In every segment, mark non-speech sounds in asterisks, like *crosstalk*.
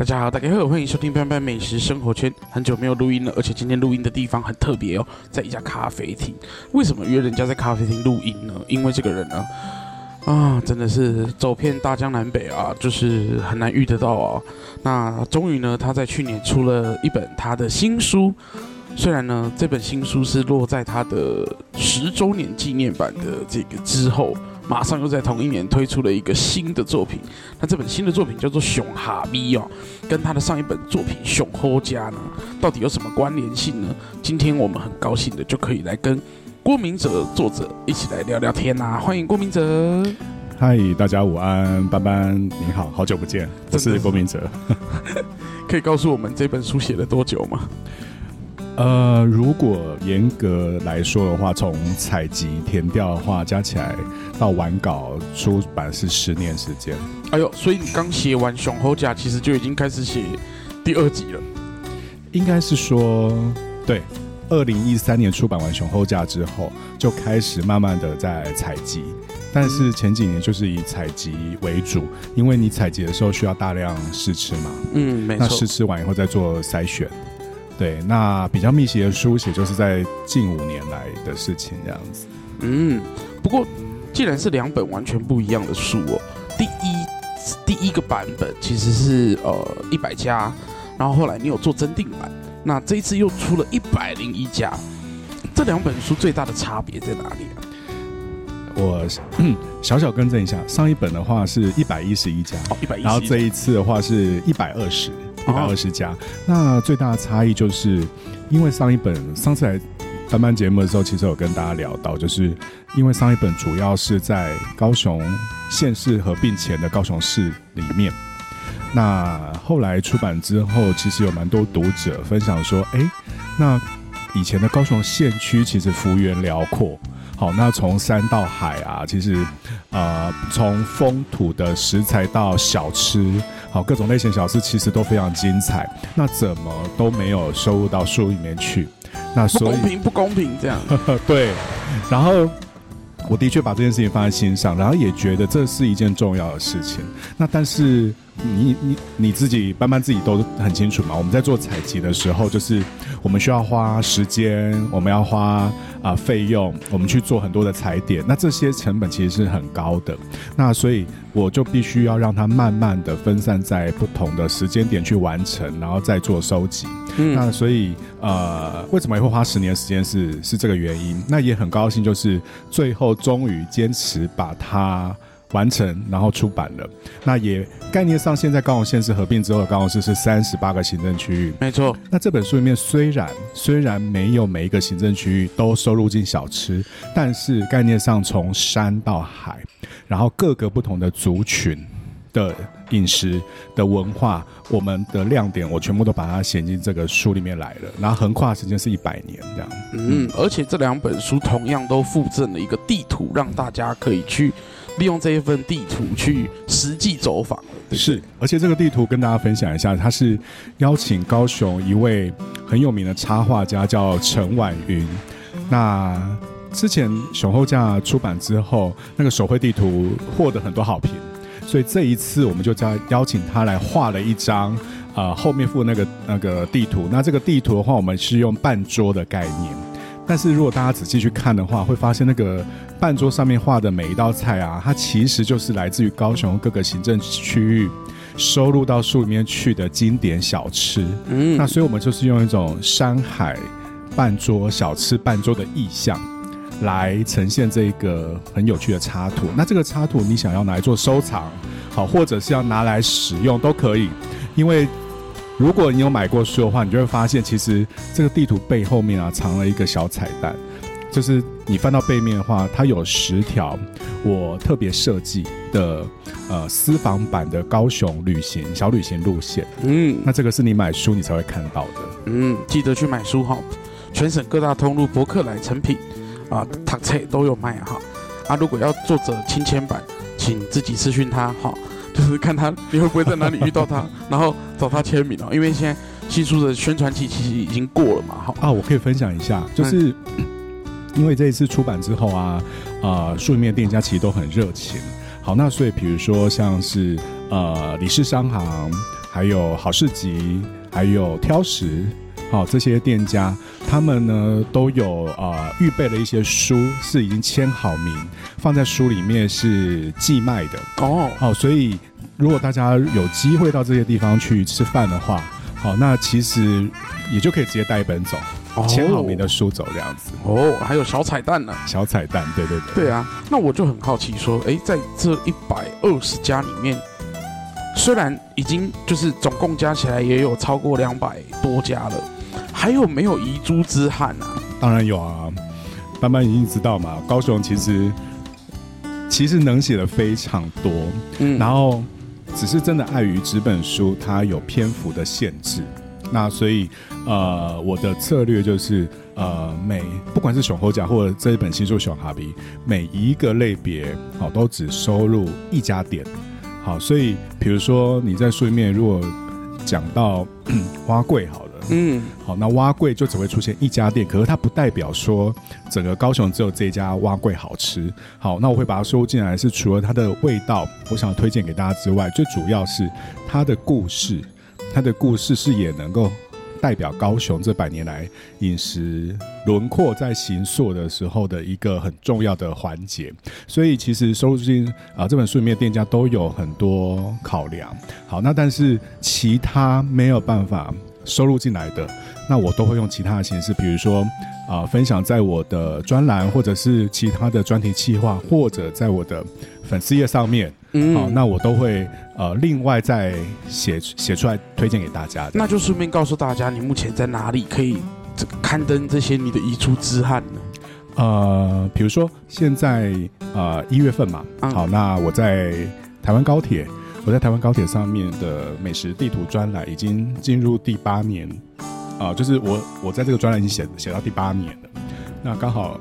大家好，大家好，欢迎收听《班班美食生活圈》。很久没有录音了，而且今天录音的地方很特别哦，在一家咖啡厅。为什么约人家在咖啡厅录音呢？因为这个人呢，啊，真的是走遍大江南北啊，就是很难遇得到啊。那终于呢，他在去年出了一本他的新书。虽然呢，这本新书是落在他的十周年纪念版的这个之后。马上又在同一年推出了一个新的作品，那这本新的作品叫做《熊哈咪》哦，跟他的上一本作品《熊后家》呢，到底有什么关联性呢？今天我们很高兴的就可以来跟郭明哲作者一起来聊聊天啦、啊，欢迎郭明哲。嗨，大家午安，班班你好，好久不见，我是郭明哲。*laughs* 可以告诉我们这本书写了多久吗？呃，如果严格来说的话，从采集填调的话，加起来到完稿出版是十年时间。哎呦，所以你刚写完《熊猴甲》，其实就已经开始写第二集了。应该是说，对，二零一三年出版完《熊猴甲》之后，就开始慢慢的在采集。但是前几年就是以采集为主，因为你采集的时候需要大量试吃嘛。嗯，没错。那试吃完以后再做筛选。对，那比较密集的书写就是在近五年来的事情这样子。嗯，不过既然是两本完全不一样的书哦，第一第一个版本其实是呃一百家，然后后来你有做增订版，那这一次又出了一百零一家，这两本书最大的差别在哪里啊？我小小更正一下，上一本的话是一百一十一家，哦，一百一十，然后这一次的话是一百二十。一百二十家，那最大的差异就是，因为上一本上次来翻班节目的时候，其实有跟大家聊到，就是因为上一本主要是在高雄县市合并前的高雄市里面，那后来出版之后，其实有蛮多读者分享说，哎，那以前的高雄县区其实幅员辽阔。好，那从山到海啊，其实，呃，从风土的食材到小吃，好，各种类型小吃其实都非常精彩。那怎么都没有收入到书里面去？那所以不公平，不公平，这样。*laughs* 对，然后我的确把这件事情放在心上，然后也觉得这是一件重要的事情。那但是。你你你自己班班自己都很清楚嘛。我们在做采集的时候，就是我们需要花时间，我们要花啊、呃、费用，我们去做很多的踩点。那这些成本其实是很高的。那所以我就必须要让它慢慢的分散在不同的时间点去完成，然后再做收集。嗯，那所以呃，为什么也会花十年时间？是是这个原因。那也很高兴，就是最后终于坚持把它。完成，然后出版了。那也概念上，现在高雄县市合并之后的高雄市是三十八个行政区域，没错。那这本书里面虽然虽然没有每一个行政区域都收录进小吃，但是概念上从山到海，然后各个不同的族群的饮食的文化，我们的亮点我全部都把它写进这个书里面来了。然后横跨时间是一百年这样。嗯，而且这两本书同样都附赠了一个地图，让大家可以去。利用这一份地图去实际走访，是，而且这个地图跟大家分享一下，他是邀请高雄一位很有名的插画家叫陈婉云。那之前熊后家出版之后，那个手绘地图获得很多好评，所以这一次我们就叫邀请他来画了一张，呃，后面附那个那个地图。那这个地图的话，我们是用半桌的概念。但是如果大家仔细去看的话，会发现那个半桌上面画的每一道菜啊，它其实就是来自于高雄各个行政区域收录到书里面去的经典小吃。嗯，那所以我们就是用一种山海半桌小吃半桌的意象来呈现这个很有趣的插图。那这个插图你想要拿来做收藏，好，或者是要拿来使用都可以，因为。如果你有买过书的话，你就会发现，其实这个地图背后面啊藏了一个小彩蛋，就是你翻到背面的话，它有十条我特别设计的呃私房版的高雄旅行小旅行路线。嗯，那这个是你买书你才会看到的。嗯，记得去买书哈，全省各大通路博客来成品啊，读册都有卖哈。啊，如果要作者亲签版，请自己私讯他哈。就是看他你会不会在哪里遇到他，*laughs* 然后找他签名哦。因为现在新书的宣传期其实已经过了嘛，好啊，我可以分享一下，就是因为这一次出版之后啊，呃，书里面店家其实都很热情。好，那所以比如说像是呃李氏商行，还有好市集，还有挑食，好、哦、这些店家，他们呢都有啊、呃、预备了一些书，是已经签好名，放在书里面是寄卖的哦。好、哦，所以如果大家有机会到这些地方去吃饭的话，好、哦，那其实也就可以直接带一本走。签好名的书走这样子哦，还有小彩蛋呢、啊。小彩蛋，对对对。对啊，那我就很好奇说，哎，在这一百二十家里面，虽然已经就是总共加起来也有超过两百多家了，还有没有遗珠之憾啊？当然有啊，班班已经知道嘛。高雄其实其实能写的非常多，嗯，然后只是真的碍于纸本书它有篇幅的限制。那所以，呃，我的策略就是，呃，每不管是熊猴甲或者这一本新书熊哈比，每一个类别好都只收录一家店，好，所以比如说你在书里面如果讲到 *clears throat* 花贵好了，嗯，好，那蛙柜就只会出现一家店，可是它不代表说整个高雄只有这家蛙柜好吃，好，那我会把它收进来，是除了它的味道，我想要推荐给大家之外，最主要是它的故事。它的故事是也能够代表高雄这百年来饮食轮廓在形塑的时候的一个很重要的环节，所以其实收入金啊这本书里面店家都有很多考量。好，那但是其他没有办法收入进来的，那我都会用其他的形式，比如说啊分享在我的专栏，或者是其他的专题企划，或者在我的粉丝页上面。嗯，好，那我都会呃另外再写写出来推荐给大家。那就顺便告诉大家，你目前在哪里可以这个刊登这些你的遗出之憾呢？呃，比如说现在呃一月份嘛，嗯、好，那我在台湾高铁，我在台湾高铁上面的美食地图专栏已经进入第八年，啊、呃，就是我我在这个专栏已经写写到第八年了。那刚好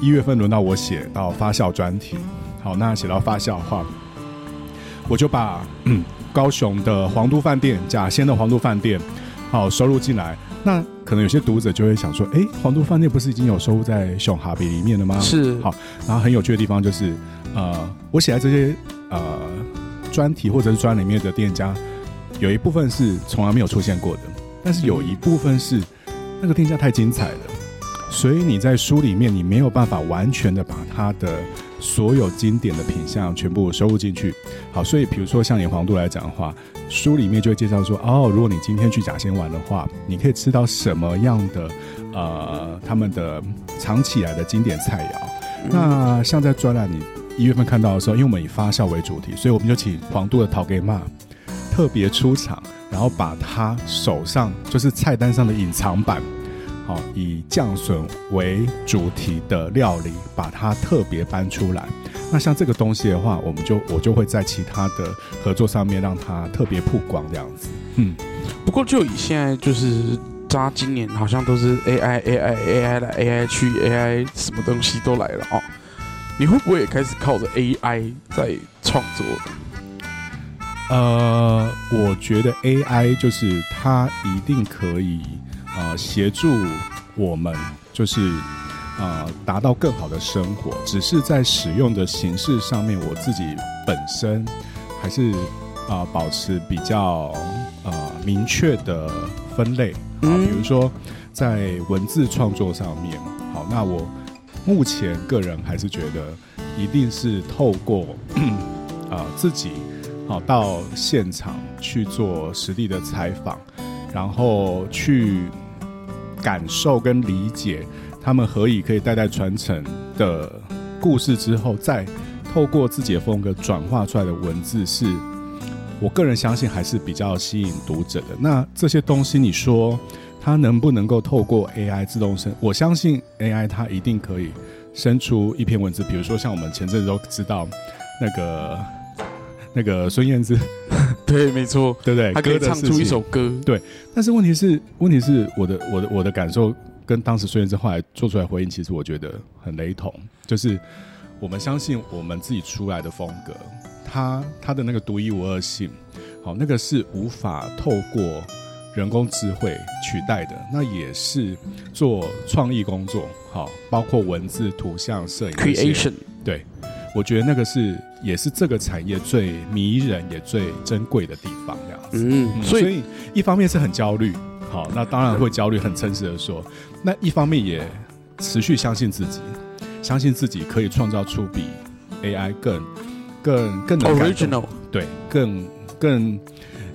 一月份轮到我写到发酵专题，好，那写到发酵的话。我就把高雄的皇都饭店、甲仙的皇都饭店，好收录进来。那可能有些读者就会想说：“哎，皇都饭店不是已经有收录在熊哈比里面了吗？”是。好，然后很有趣的地方就是，呃，我写在这些呃专题或者是专里面的店家，有一部分是从来没有出现过的，但是有一部分是那个店家太精彩了，所以你在书里面你没有办法完全的把它的。所有经典的品相全部收入进去，好，所以比如说像以黄度来讲的话，书里面就会介绍说，哦，如果你今天去甲仙玩的话，你可以吃到什么样的，呃，他们的藏起来的经典菜肴。那像在专栏你一月份看到的时候，因为我们以发酵为主题，所以我们就请黄度的陶给妈特别出场，然后把他手上就是菜单上的隐藏版。好，以酱笋为主题的料理，把它特别搬出来。那像这个东西的话，我们就我就会在其他的合作上面让它特别曝光这样子。嗯，不过就以现在就是，扎今年好像都是 AI AI AI 来 AI 去 AI 什么东西都来了哦。你会不会也开始靠着 AI 在创作？呃，我觉得 AI 就是它一定可以。呃，协助我们就是呃达到更好的生活，只是在使用的形式上面，我自己本身还是啊、保持比较呃明确的分类啊，比如说在文字创作上面，好，那我目前个人还是觉得一定是透过啊、*clears throat* 自己好到现场去做实地的采访，然后去。感受跟理解他们何以可以代代传承的故事之后，再透过自己的风格转化出来的文字，是我个人相信还是比较吸引读者的。那这些东西，你说它能不能够透过 AI 自动生？我相信 AI 它一定可以生出一篇文字。比如说像我们前阵子都知道那个那个孙燕姿。*laughs* 对，没错，对不对？他可以唱出一首歌，对。但是问题是，问题是我的我的我的感受跟当时孙燕姿后来做出来回应，其实我觉得很雷同。就是我们相信我们自己出来的风格，它它的那个独一无二性，好，那个是无法透过人工智慧取代的。那也是做创意工作，好，包括文字、图像、摄影，creation，对。我觉得那个是也是这个产业最迷人也最珍贵的地方，这样子。嗯，所以一方面是很焦虑，好，那当然会焦虑，很诚实的说，那一方面也持续相信自己，相信自己可以创造出比 AI 更、更、更能 original，对，更、更、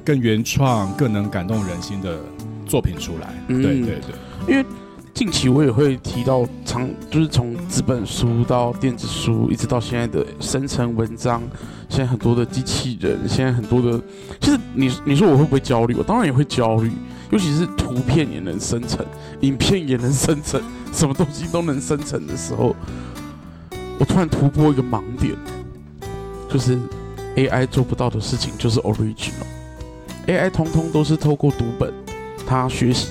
更原创、更能感动人心的作品出来。嗯、对对对，因为。近期我也会提到长，就是从纸本书到电子书，一直到现在的生成文章，现在很多的机器人，现在很多的，其实你你说我会不会焦虑？我当然也会焦虑，尤其是图片也能生成，影片也能生成，什么东西都能生成的时候，我突然突破一个盲点，就是 AI 做不到的事情就是 original，AI 通通都是透过读本，它学习，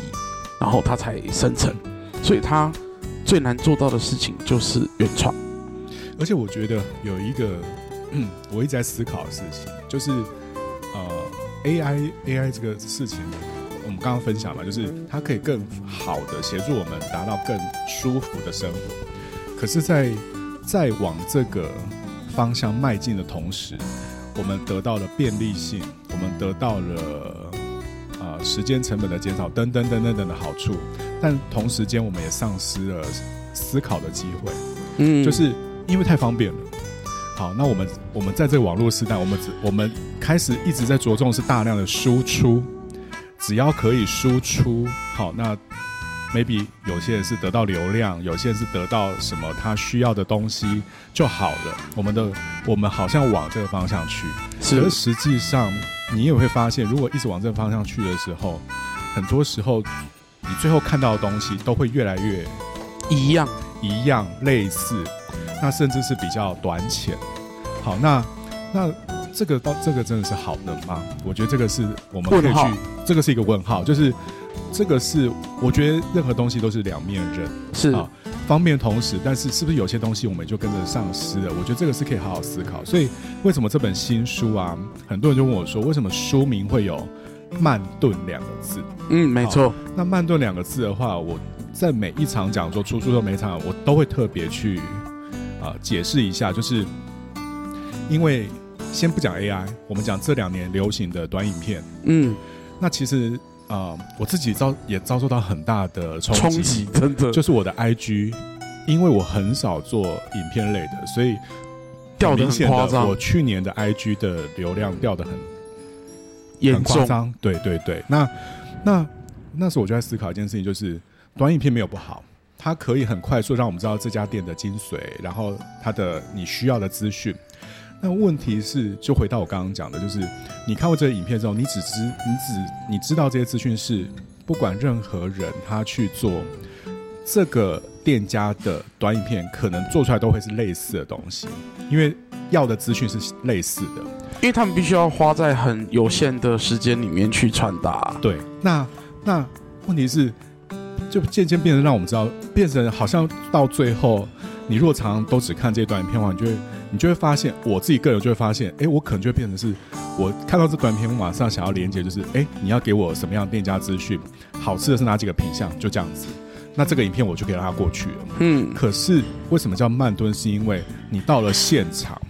然后它才生成。所以他最难做到的事情就是原创，而且我觉得有一个，嗯，*clears throat* 我一直在思考的事情，就是呃，AI AI 这个事情，我们刚刚分享嘛，就是它可以更好的协助我们达到更舒服的生活。可是在，在在往这个方向迈进的同时，我们得到了便利性，我们得到了啊、呃、时间成本的减少，等等等等等的好处。但同时间，我们也丧失了思考的机会，嗯，就是因为太方便了。好，那我们我们在这个网络时代，我们只我们开始一直在着重是大量的输出，只要可以输出，好，那 maybe 有些人是得到流量，有些人是得到什么他需要的东西就好了。我们的我们好像往这个方向去，是，可是实际上你也会发现，如果一直往这个方向去的时候，很多时候。你最后看到的东西都会越来越一样，一样类似，那甚至是比较短浅。好，那那这个到这个真的是好的吗？我觉得这个是我们可以去，这个是一个问号，就是这个是我觉得任何东西都是两面刃，是啊，方便同时，但是是不是有些东西我们就跟着丧失了？我觉得这个是可以好好思考。所以为什么这本新书啊，很多人就问我说，为什么书名会有？慢顿两个字，嗯，没错。那慢顿两个字的话，我在每一场讲座出书的每一场，我都会特别去啊、呃、解释一下，就是因为先不讲 AI，我们讲这两年流行的短影片，嗯，那其实啊、呃，我自己遭也遭受到很大的冲冲击，真的，就是我的 IG，因为我很少做影片类的，所以掉的很夸张。我去年的 IG 的流量掉的很。很夸张，对对对。那那那时候我就在思考一件事情，就是短影片没有不好，它可以很快速让我们知道这家店的精髓，然后它的你需要的资讯。那问题是，就回到我刚刚讲的，就是你看过这个影片之后，你只知你只你知道这些资讯是不管任何人他去做这个店家的短影片，可能做出来都会是类似的东西，因为要的资讯是类似的。因为他们必须要花在很有限的时间里面去传达。对，那那问题是，就渐渐变得让我们知道，变成好像到最后，你如果常常都只看这段影片的话，你就会你就会发现，我自己个人就会发现，哎，我可能就会变成是，我看到这短片，我马上想要连接，就是，哎，你要给我什么样的店家资讯？好吃的是哪几个品相？就这样子，那这个影片我就可以让它过去了。嗯，可是为什么叫慢蹲？是因为你到了现场，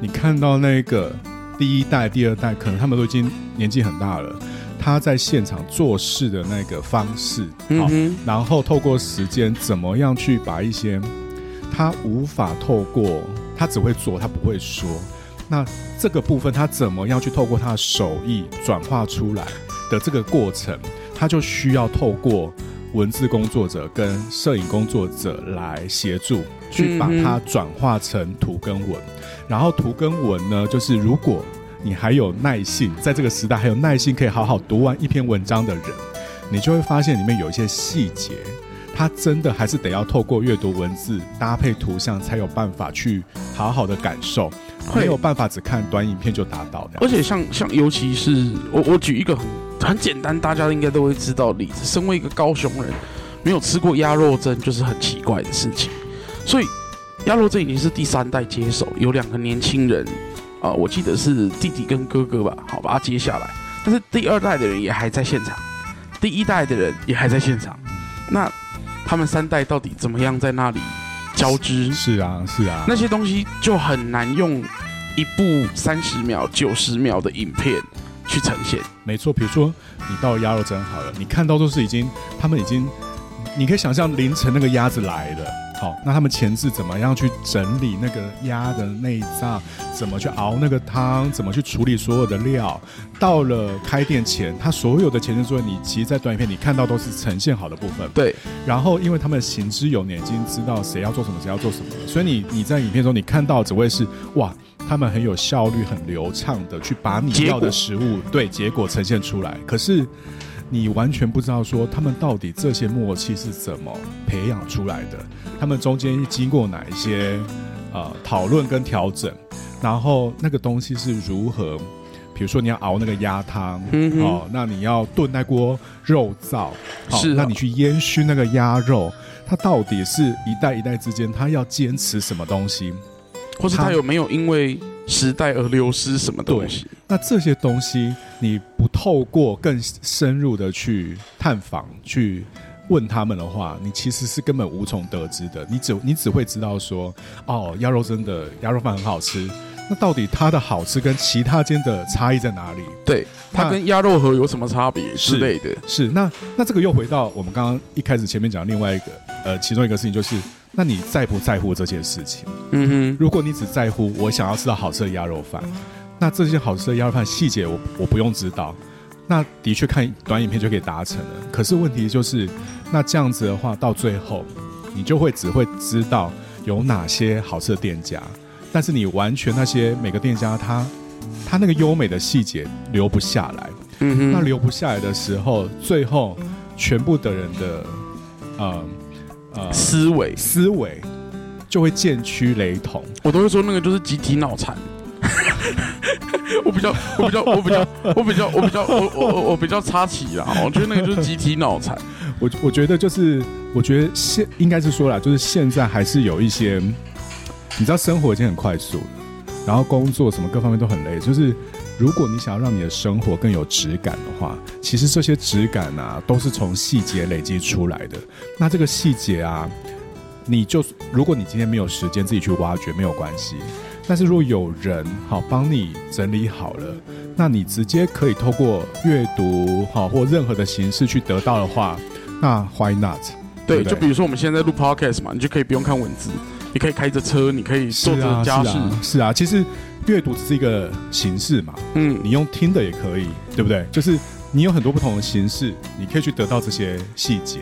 你看到那个。第一代、第二代，可能他们都已经年纪很大了。他在现场做事的那个方式，好、嗯，然后透过时间，怎么样去把一些他无法透过，他只会做，他不会说。那这个部分，他怎么样去透过他的手艺转化出来的这个过程，他就需要透过文字工作者跟摄影工作者来协助，去把它转化成图跟文。然后图跟文呢，就是如果你还有耐性，在这个时代还有耐心可以好好读完一篇文章的人，你就会发现里面有一些细节，他真的还是得要透过阅读文字搭配图像，才有办法去好好的感受，没有办法只看短影片就达到的。而且像像，尤其是我我举一个很很简单，大家应该都会知道例子，身为一个高雄人，没有吃过鸭肉蒸就是很奇怪的事情，所以。鸭肉这已经是第三代接手，有两个年轻人，啊、我记得是弟弟跟哥哥吧，好把它接下来。但是第二代的人也还在现场，第一代的人也还在现场。那他们三代到底怎么样在那里交织？是啊，是啊，那些东西就很难用一部三十秒、九十秒的影片去呈现。没错，比如说你到鸭肉蒸好了，你看到都是已经，他们已经，你可以想象凌晨那个鸭子来了。好，那他们前置怎么样去整理那个鸭的内脏？怎么去熬那个汤？怎么去处理所有的料？到了开店前，他所有的前置作业，你其实，在短影片你看到都是呈现好的部分。对。然后，因为他们行之有年，已经知道谁要做什么，谁要做什么，所以你你在影片中你看到只会是哇，他们很有效率、很流畅的去把你要的食物对结果呈现出来。可是。你完全不知道说他们到底这些默契是怎么培养出来的，他们中间经过哪一些呃讨论跟调整，然后那个东西是如何，比如说你要熬那个鸭汤，嗯哦，那你要炖那锅肉燥，是、哦，那你去烟熏那个鸭肉，它到底是一代一代之间，它要坚持什么东西，或是它有没有因为时代而流失什么东西？那这些东西。你不透过更深入的去探访、去问他们的话，你其实是根本无从得知的。你只你只会知道说，哦，鸭肉真的鸭肉饭很好吃。那到底它的好吃跟其他间的差异在哪里？对，它跟鸭肉盒有什么差别之类的？是，是那那这个又回到我们刚刚一开始前面讲的另外一个呃，其中一个事情就是，那你在不在乎这件事情？嗯哼，如果你只在乎我想要吃到好吃的鸭肉饭。那这些好吃的鸭肉饭细节我我不用知道，那的确看短影片就可以达成了。可是问题就是，那这样子的话，到最后你就会只会知道有哪些好吃的店家，但是你完全那些每个店家他他那个优美的细节留不下来。嗯哼。那留不下来的时候，最后全部的人的呃呃思维思维就会渐趋雷同。我都会说那个就是集体脑残。*laughs* 我比较，我比较，我比较，我比较，我比较，我我我比较插旗啦。我觉得那个就是集体脑残。*laughs* 我我觉得就是，我觉得现应该是说啦，就是现在还是有一些，你知道生活已经很快速了，然后工作什么各方面都很累。就是如果你想要让你的生活更有质感的话，其实这些质感啊，都是从细节累积出来的。那这个细节啊，你就如果你今天没有时间自己去挖掘，没有关系。但是如果有人好帮你整理好了，那你直接可以透过阅读好或任何的形式去得到的话，那 why not？对，对对就比如说我们现在在录 podcast 嘛，你就可以不用看文字，你可以开着车，你可以坐着家事。是啊，其实阅读只是一个形式嘛，嗯，你用听的也可以，对不对？就是你有很多不同的形式，你可以去得到这些细节，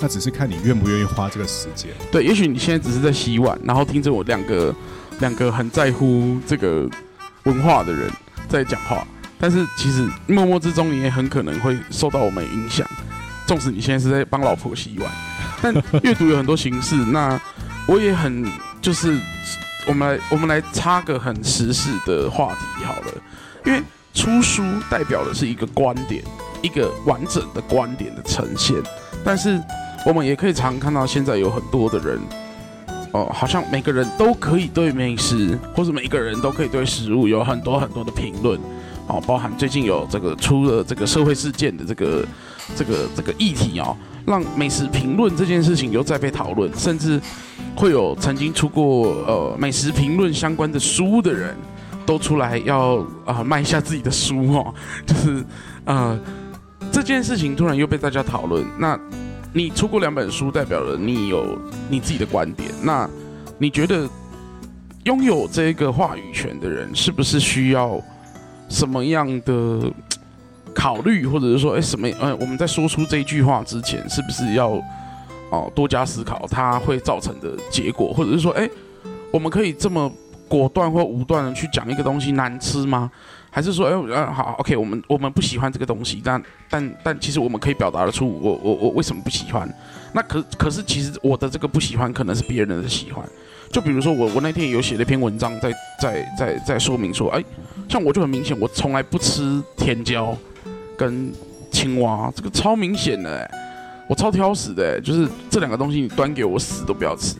那只是看你愿不愿意花这个时间。对，也许你现在只是在洗碗，然后听着我两个。两个很在乎这个文化的人在讲话，但是其实默默之中你也很可能会受到我们影响。纵使你现在是在帮老婆洗碗，但阅读有很多形式。那我也很就是，我们来我们来插个很时事的话题好了，因为出书代表的是一个观点，一个完整的观点的呈现。但是我们也可以常看到，现在有很多的人。哦，好像每个人都可以对美食，或者每一个人都可以对食物有很多很多的评论。哦，包含最近有这个出了这个社会事件的这个这个这个议题哦，让美食评论这件事情又再被讨论，甚至会有曾经出过呃美食评论相关的书的人都出来要啊、卖一下自己的书哦，就是呃这件事情突然又被大家讨论，那。你出过两本书，代表了你有你自己的观点。那你觉得拥有这个话语权的人，是不是需要什么样的考虑，或者是说，哎，什么？呃，我们在说出这句话之前，是不是要哦多加思考它会造成的结果，或者是说，哎，我们可以这么果断或武断的去讲一个东西难吃吗？还是说，哎，嗯，好，OK，我们我们不喜欢这个东西，但但但其实我们可以表达得出我，我我为什么不喜欢？那可可是其实我的这个不喜欢可能是别人的喜欢。就比如说我我那天有写了一篇文章在，在在在在说明说，哎，像我就很明显，我从来不吃甜椒跟青蛙，这个超明显的，我超挑食的，就是这两个东西你端给我死都不要吃。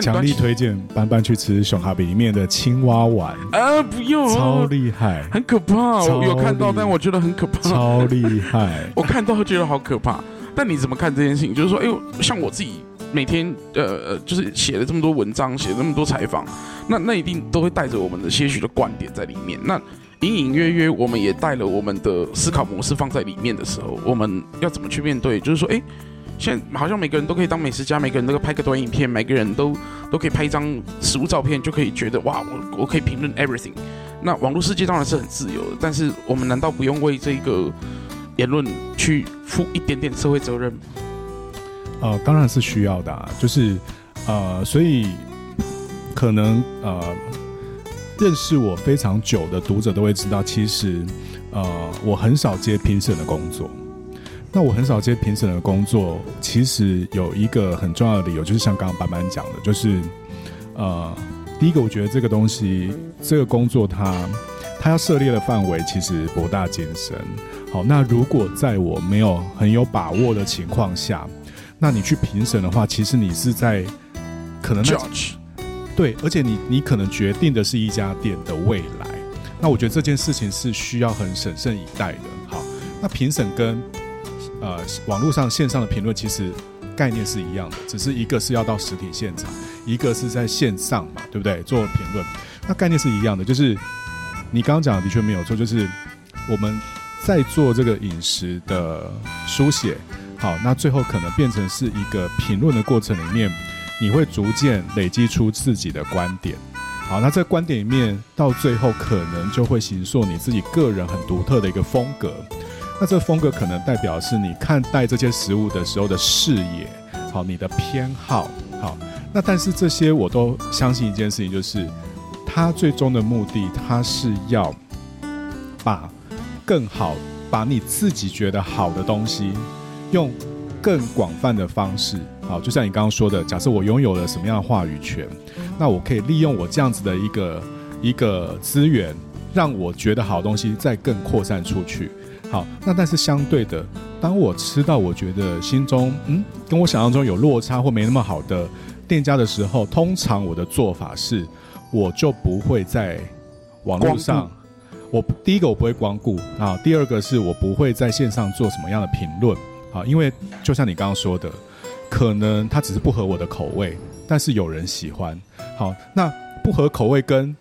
强力推荐班班去吃熊哈比里面的青蛙丸啊！不用，超厉害，很可怕。我有看到，但我觉得很可怕，超厉害。*laughs* 我看到觉得好可怕。但你怎么看这件事情？就是说，哎呦，像我自己每天呃呃，就是写了这么多文章，写了这么多采访，那那一定都会带着我们的些许的观点在里面。那隐隐约约我们也带了我们的思考模式放在里面的时候，我们要怎么去面对？就是说，哎，现在好像每个人都可以当美食家，每个人都可以拍个短影片，每个人都都可以拍一张食物照片，就可以觉得哇，我我可以评论 everything。那网络世界当然是很自由的，但是我们难道不用为这个言论去负一点点社会责任？呃，当然是需要的啊，就是呃，所以可能呃。认识我非常久的读者都会知道，其实，呃，我很少接评审的工作。那我很少接评审的工作，其实有一个很重要的理由，就是像刚刚班班讲的，就是，呃，第一个，我觉得这个东西，这个工作它，它要涉猎的范围其实博大精深。好，那如果在我没有很有把握的情况下，那你去评审的话，其实你是在可能 judge。对，而且你你可能决定的是一家店的未来，那我觉得这件事情是需要很审慎以待的。好，那评审跟呃网络上线上的评论其实概念是一样的，只是一个是要到实体现场，一个是在线上嘛，对不对？做评论，那概念是一样的，就是你刚刚讲的的确没有错，就是我们在做这个饮食的书写，好，那最后可能变成是一个评论的过程里面。你会逐渐累积出自己的观点，好，那这观点里面到最后可能就会形塑你自己个人很独特的一个风格。那这风格可能代表是你看待这些食物的时候的视野，好，你的偏好，好。那但是这些我都相信一件事情，就是它最终的目的，它是要把更好，把你自己觉得好的东西用更广泛的方式。好，就像你刚刚说的，假设我拥有了什么样的话语权，那我可以利用我这样子的一个一个资源，让我觉得好东西再更扩散出去。好，那但是相对的，当我吃到我觉得心中嗯跟我想象中有落差或没那么好的店家的时候，通常我的做法是，我就不会在网络上，我第一个我不会光顾啊，第二个是我不会在线上做什么样的评论啊，因为就像你刚刚说的。可能它只是不合我的口味，但是有人喜欢。好，那不合口味跟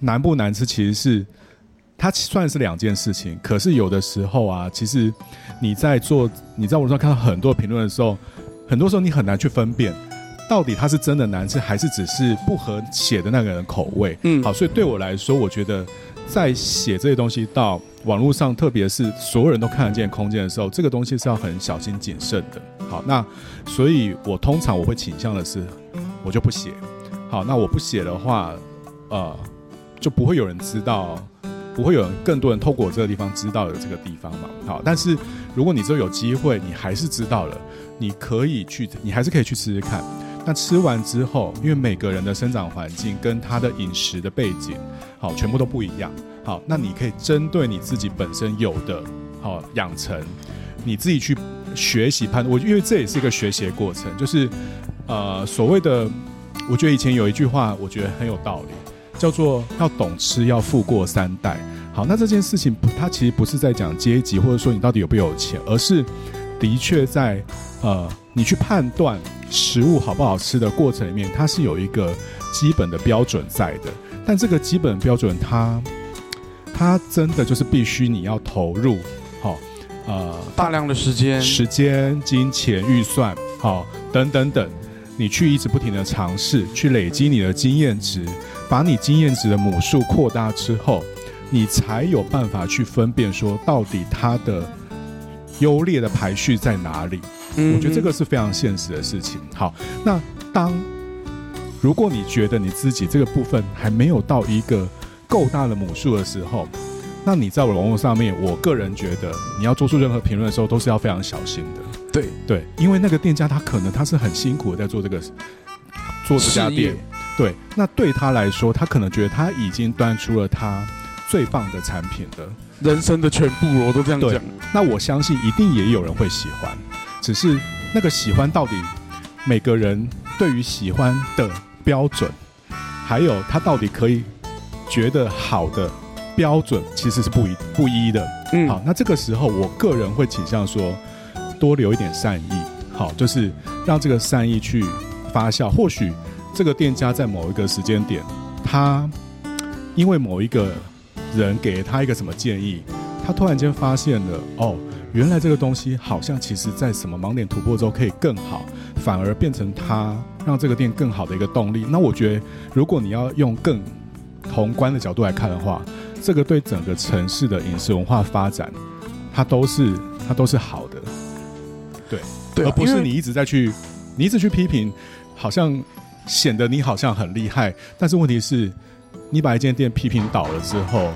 难不难吃，其实是它算是两件事情。可是有的时候啊，其实你在做你在网上看到很多评论的时候，很多时候你很难去分辨，到底它是真的难吃，还是只是不合写的那个人口味。嗯，好，所以对我来说，我觉得在写这些东西到网络上，特别是所有人都看得见空间的时候，这个东西是要很小心谨慎的。好，那所以我通常我会倾向的是，我就不写。好，那我不写的话，呃，就不会有人知道，不会有人更多人透过我这个地方知道有这个地方嘛。好，但是如果你之后有机会，你还是知道了，你可以去，你还是可以去试试看。那吃完之后，因为每个人的生长环境跟他的饮食的背景，好，全部都不一样。好，那你可以针对你自己本身有的，好养成，你自己去学习判断。我因为这也是一个学习的过程，就是呃所谓的，我觉得以前有一句话，我觉得很有道理，叫做要懂吃，要富过三代。好，那这件事情它其实不是在讲阶级，或者说你到底有没有钱，而是的确在呃你去判断食物好不好吃的过程里面，它是有一个基本的标准在的。但这个基本标准它。它真的就是必须你要投入，好，呃，大量的时间、时间、金钱、预算，好，等等等，你去一直不停的尝试，去累积你的经验值，把你经验值的母数扩大之后，你才有办法去分辨说到底它的优劣的排序在哪里。嗯，我觉得这个是非常现实的事情。好，那当如果你觉得你自己这个部分还没有到一个。够大的母数的时候，那你在网络上面，我个人觉得你要做出任何评论的时候，都是要非常小心的。对对，因为那个店家他可能他是很辛苦的在做这个做这家店，对，那对他来说，他可能觉得他已经端出了他最棒的产品的人生的全部，我都这样讲。那我相信一定也有人会喜欢，只是那个喜欢到底每个人对于喜欢的标准，还有他到底可以。觉得好的标准其实是不一不一的。嗯，好，那这个时候我个人会倾向说，多留一点善意，好，就是让这个善意去发酵。或许这个店家在某一个时间点，他因为某一个人给了他一个什么建议，他突然间发现了哦，原来这个东西好像其实在什么盲点突破之后可以更好，反而变成他让这个店更好的一个动力。那我觉得，如果你要用更宏观的角度来看的话，这个对整个城市的饮食文化发展，它都是它都是好的，对，对啊，而不是你一直在去你一直去批评，好像显得你好像很厉害，但是问题是。你把一间店批评倒了之后，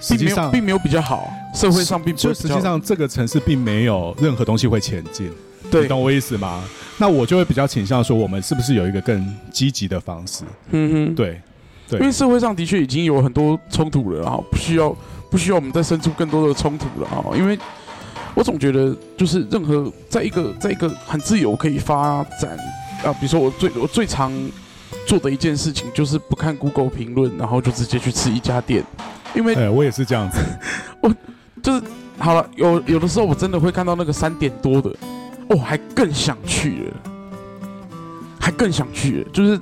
实际上并没有比较好，社会上并不就实际上这个城市并没有任何东西会前进，对，你懂我意思吗？那我就会比较倾向说，我们是不是有一个更积极的方式？嗯哼，对，对，因为社会上的确已经有很多冲突了啊，不需要不需要我们再生出更多的冲突了啊，因为我总觉得就是任何在一个在一个很自由可以发展啊，比如说我最我最常。做的一件事情就是不看 Google 评论，然后就直接去吃一家店，因为、哎、我也是这样子，*laughs* 我就是好了，有有的时候我真的会看到那个三点多的，哦，还更想去了，还更想去了，就是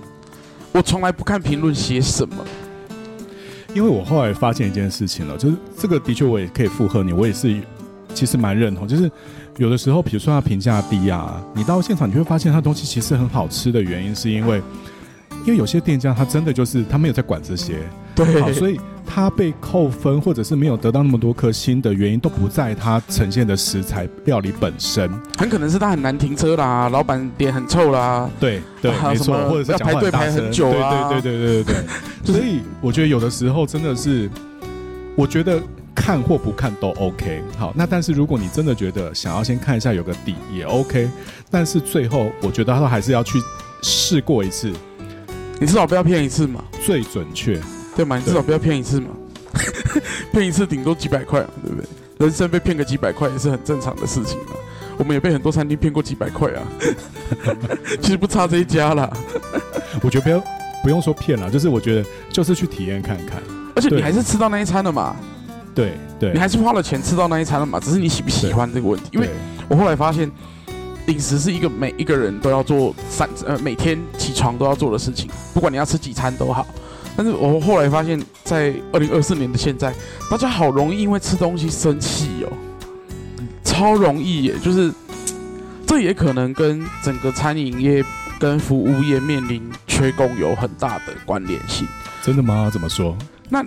我从来不看评论写什么，因为我后来发现一件事情了，就是这个的确我也可以附和你，我也是其实蛮认同，就是有的时候，比如说它评价低啊，你到现场你会发现它东西其实很好吃的原因是因为。因为有些店家他真的就是他没有在管这些，对，好，所以他被扣分或者是没有得到那么多颗星的原因都不在他呈现的食材料理本身，很可能是他很难停车啦，老板脸很臭啦，对对，*laughs* 没错，或者是要排队排很久啊，对对对对对对，*laughs* 所以我觉得有的时候真的是，我觉得看或不看都 OK，好，那但是如果你真的觉得想要先看一下有个底也 OK，但是最后我觉得他还是要去试过一次。你至少不要骗一次嘛，最准确，对吗？你至少不要骗一次嘛，*laughs* 骗一次顶多几百块，对不对？人生被骗个几百块也是很正常的事情嘛。我们也被很多餐厅骗过几百块啊，*laughs* 其实不差这一家啦。我觉得不要不用说骗了，就是我觉得就是去体验看看，而且你还是吃到那一餐了嘛。对对，你还是花了钱吃到那一餐了嘛，只是你喜不喜欢这个问题。因为我后来发现。饮食是一个每一个人都要做三呃每天起床都要做的事情，不管你要吃几餐都好。但是我后来发现，在二零二四年的现在，大家好容易因为吃东西生气哦，超容易耶！就是这也可能跟整个餐饮业跟服务业面临缺工有很大的关联性。真的吗？怎么说？那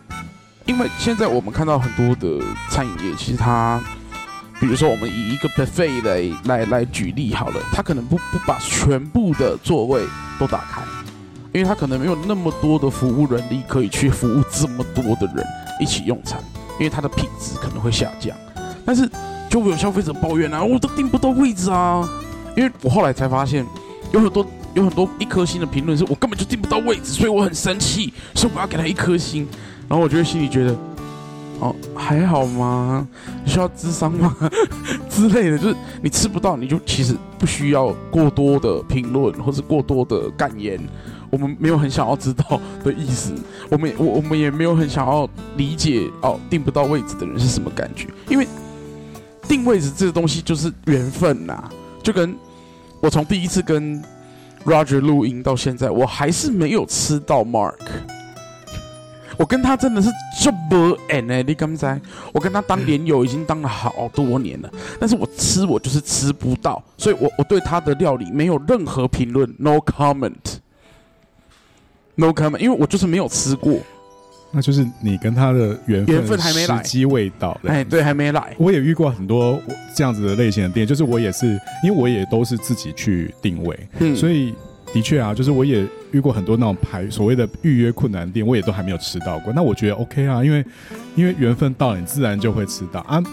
因为现在我们看到很多的餐饮业，其实它。比如说，我们以一个 buffet 来来来举例好了，他可能不不把全部的座位都打开，因为他可能没有那么多的服务人力可以去服务这么多的人一起用餐，因为它的品质可能会下降。但是就会有消费者抱怨啊，我都订不到位置啊，因为我后来才发现，有很多有很多一颗星的评论是我根本就订不到位置，所以我很生气，*laughs* 所以我要给他一颗星，然后我就会心里觉得。哦，还好吗？需要智商吗？*laughs* 之类的，就是你吃不到，你就其实不需要过多的评论或者过多的感言。我们没有很想要知道的意思，我们我我们也没有很想要理解哦，订不到位置的人是什么感觉？因为订位置这个东西就是缘分呐，就跟我从第一次跟 Roger 录音到现在，我还是没有吃到 Mark。我跟他真的是就不缘哎，你刚才？我跟他当连友已经当了好多年了，但是我吃我就是吃不到，所以我我对他的料理没有任何评论，no comment，no comment，因为我就是没有吃过。那就是你跟他的缘分，缘分还没来，时机未到。哎，对，还没来。我也遇过很多这样子的类型的店，就是我也是，因为我也都是自己去定位，嗯，所以。的确啊，就是我也遇过很多那种排所谓的预约困难店，我也都还没有吃到过。那我觉得 OK 啊，因为因为缘分到了，你自然就会吃到啊。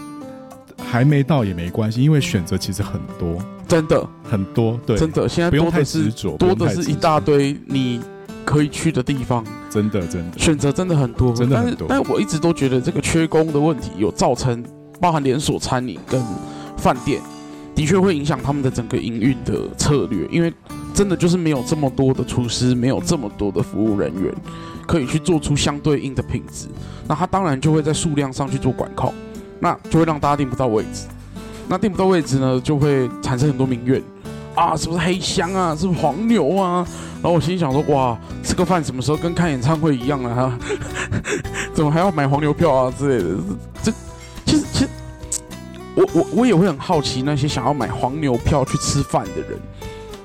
还没到也没关系，因为选择其实很多，真的很多。对，真的现在不用太执着，多的是一大堆你可以去的地方。真的真的选择真的很多，真的很多。但是，但我一直都觉得这个缺工的问题有造成，包含连锁餐饮跟饭店，的确会影响他们的整个营运的策略，因为。真的就是没有这么多的厨师，没有这么多的服务人员，可以去做出相对应的品质。那他当然就会在数量上去做管控，那就会让大家订不到位置。那订不到位置呢，就会产生很多民怨啊，是不是黑箱啊，是不是黄牛啊？然后我心想说，哇，吃个饭什么时候跟看演唱会一样啊？*laughs* 怎么还要买黄牛票啊之类的？这其实其实，我我我也会很好奇，那些想要买黄牛票去吃饭的人，